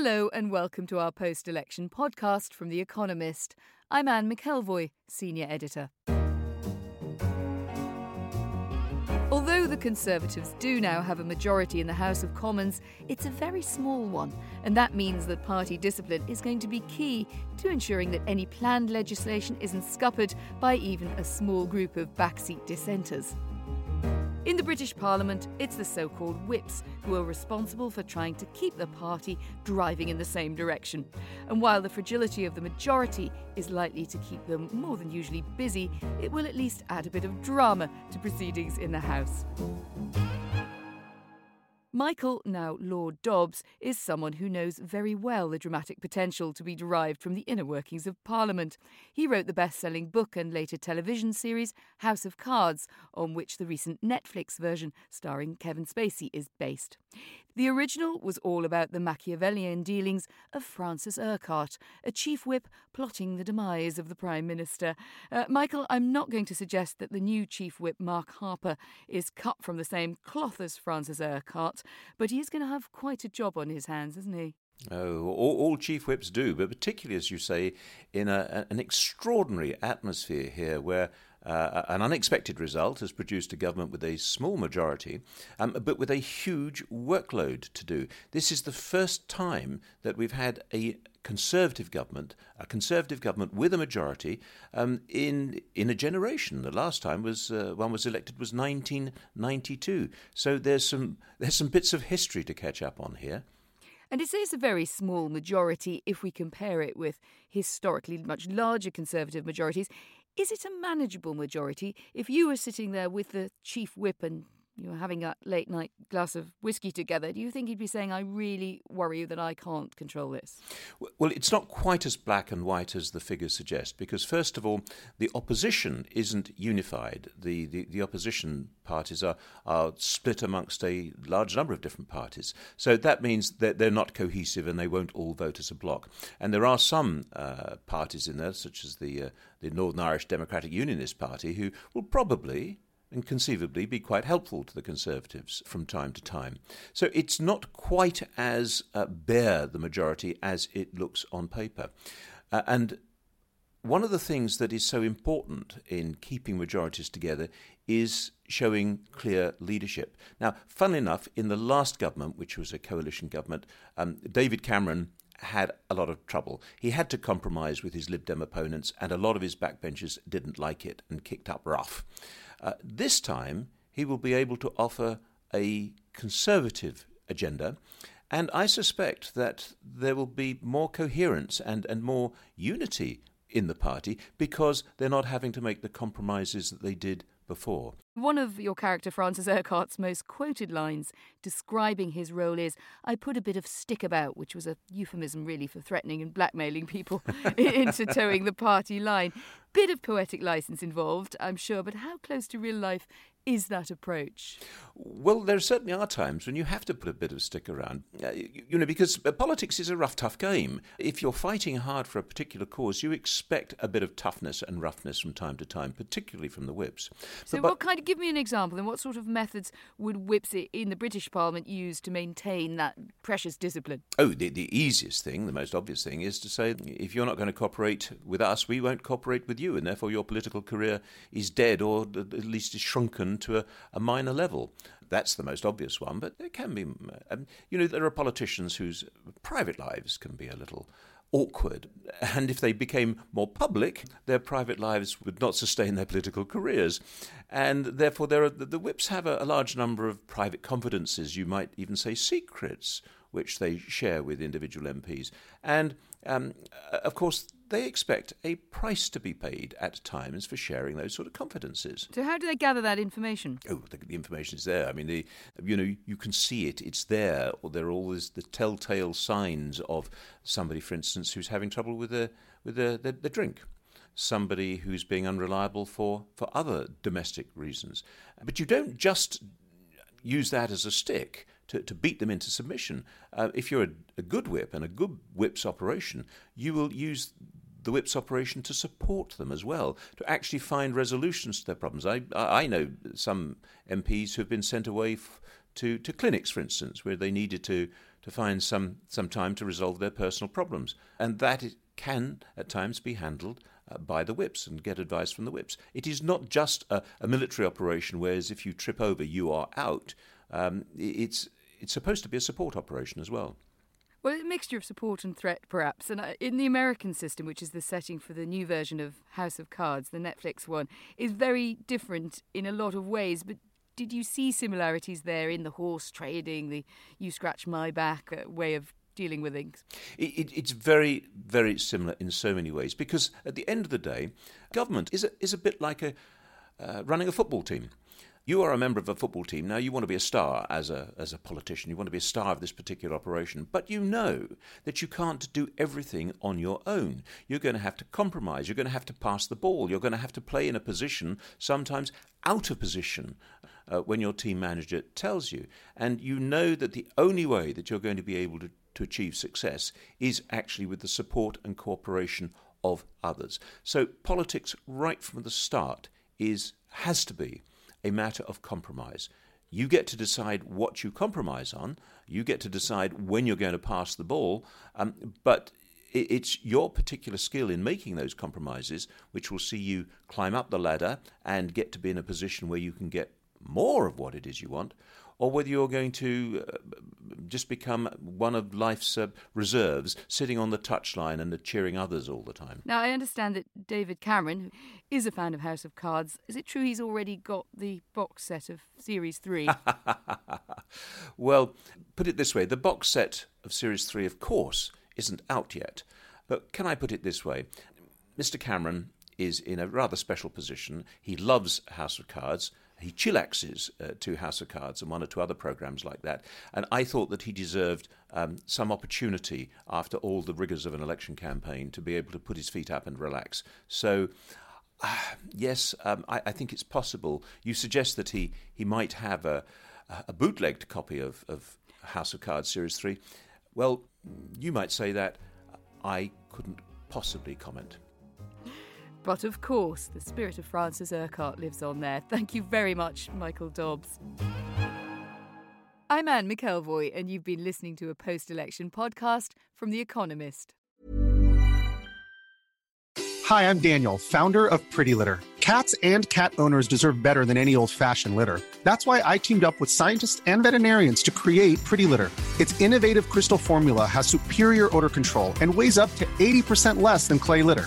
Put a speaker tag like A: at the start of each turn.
A: Hello, and welcome to our post election podcast from The Economist. I'm Anne McElvoy, Senior Editor. Although the Conservatives do now have a majority in the House of Commons, it's a very small one, and that means that party discipline is going to be key to ensuring that any planned legislation isn't scuppered by even a small group of backseat dissenters. In the British Parliament, it's the so called whips who are responsible for trying to keep the party driving in the same direction. And while the fragility of the majority is likely to keep them more than usually busy, it will at least add a bit of drama to proceedings in the House. Michael, now Lord Dobbs, is someone who knows very well the dramatic potential to be derived from the inner workings of Parliament. He wrote the best selling book and later television series House of Cards, on which the recent Netflix version starring Kevin Spacey is based. The original was all about the Machiavellian dealings of Francis Urquhart, a chief whip plotting the demise of the Prime Minister. Uh, Michael, I'm not going to suggest that the new chief whip, Mark Harper, is cut from the same cloth as Francis Urquhart, but he's going to have quite a job on his hands, isn't he?
B: Oh, all, all, chief whips do, but particularly, as you say, in a, an extraordinary atmosphere here where uh, an unexpected result has produced a government with a small majority, um, but with a huge workload to do. This is the first time that we've had a conservative government, a conservative government with a majority um, in in a generation. The last time was uh, one was elected was 1992. So there's some there's some bits of history to catch up on here.
A: And it is a very small majority if we compare it with historically much larger Conservative majorities. Is it a manageable majority if you were sitting there with the chief whip and you were having a late night glass of whiskey together, do you think he'd be saying, I really worry that I can't control this?
B: Well, it's not quite as black and white as the figures suggest, because first of all, the opposition isn't unified. The, the, the opposition parties are, are split amongst a large number of different parties. So that means that they're not cohesive and they won't all vote as a bloc. And there are some uh, parties in there, such as the, uh, the Northern Irish Democratic Unionist Party, who will probably and conceivably be quite helpful to the Conservatives from time to time. So it's not quite as uh, bare, the majority, as it looks on paper. Uh, and one of the things that is so important in keeping majorities together is showing clear leadership. Now, funnily enough, in the last government, which was a coalition government, um, David Cameron had a lot of trouble. He had to compromise with his Lib Dem opponents, and a lot of his backbenchers didn't like it and kicked up rough. Uh, this time, he will be able to offer a conservative agenda. And I suspect that there will be more coherence and, and more unity in the party because they're not having to make the compromises that they did before.
A: One of your character, Francis Urquhart's most quoted lines describing his role is I put a bit of stick about, which was a euphemism really for threatening and blackmailing people into toeing the party line. Bit of poetic license involved, I'm sure, but how close to real life is that approach?
B: Well, there certainly are times when you have to put a bit of stick around, uh, you, you, know, because uh, politics is a rough, tough game. If you're fighting hard for a particular cause, you expect a bit of toughness and roughness from time to time, particularly from the whips.
A: So, but, what kind of give me an example? And what sort of methods would whips in the British Parliament use to maintain that precious discipline?
B: Oh, the, the easiest thing, the most obvious thing, is to say if you're not going to cooperate with us, we won't cooperate with you, and therefore your political career is dead or at least is shrunken to a, a minor level. That's the most obvious one, but there can be, um, you know, there are politicians whose private lives can be a little awkward. And if they became more public, their private lives would not sustain their political careers. And therefore, there are, the whips have a, a large number of private confidences, you might even say secrets, which they share with individual MPs. And um, of course, they expect a price to be paid at times for sharing those sort of confidences.
A: So, how do they gather that information?
B: Oh, the, the information is there. I mean, the, you know, you can see it. It's there. Or there are always the telltale signs of somebody, for instance, who's having trouble with the with the, drink somebody who's being unreliable for, for other domestic reasons. But you don't just use that as a stick to, to beat them into submission. Uh, if you're a, a good whip and a good whip's operation, you will use the whip's operation to support them as well, to actually find resolutions to their problems. I, I know some MPs who have been sent away f- to, to clinics, for instance, where they needed to, to find some, some time to resolve their personal problems. And that it can, at times, be handled uh, by the whips and get advice from the whips. It is not just a, a military operation, whereas if you trip over, you are out. Um, it's it's supposed to be a support operation as well.
A: Well, a mixture of support and threat, perhaps. And uh, in the American system, which is the setting for the new version of House of Cards, the Netflix one, is very different in a lot of ways. But did you see similarities there in the horse trading, the you scratch my back uh, way of dealing with things?
B: It, it, it's very, very similar in so many ways because at the end of the day, government is a, is a bit like a uh, running a football team. You are a member of a football team. Now, you want to be a star as a, as a politician. You want to be a star of this particular operation. But you know that you can't do everything on your own. You're going to have to compromise. You're going to have to pass the ball. You're going to have to play in a position, sometimes out of position, uh, when your team manager tells you. And you know that the only way that you're going to be able to, to achieve success is actually with the support and cooperation of others. So, politics, right from the start, is has to be a matter of compromise. You get to decide what you compromise on. You get to decide when you're going to pass the ball. Um, but it's your particular skill in making those compromises which will see you climb up the ladder and get to be in a position where you can get more of what it is you want, or whether you're going to uh, just become one of life's uh, reserves, sitting on the touchline and cheering others all the time.
A: Now, I understand that David Cameron is a fan of House of Cards. Is it true he's already got the box set of Series 3?
B: well, put it this way the box set of Series 3, of course, isn't out yet. But can I put it this way? Mr. Cameron is in a rather special position. He loves House of Cards he chillaxes uh, to House of Cards and one or two other programs like that. And I thought that he deserved um, some opportunity after all the rigors of an election campaign to be able to put his feet up and relax. So. Uh, yes, um, I, I, think it's possible. You suggest that he, he might have a, a bootlegged copy of, of House of Cards Series 3. Well, you might say that. I couldn't possibly comment.
A: But of course, the spirit of Francis Urquhart lives on there. Thank you very much, Michael Dobbs. I'm Anne McElvoy, and you've been listening to a post election podcast from The Economist.
C: Hi, I'm Daniel, founder of Pretty Litter. Cats and cat owners deserve better than any old fashioned litter. That's why I teamed up with scientists and veterinarians to create Pretty Litter. Its innovative crystal formula has superior odor control and weighs up to 80% less than clay litter.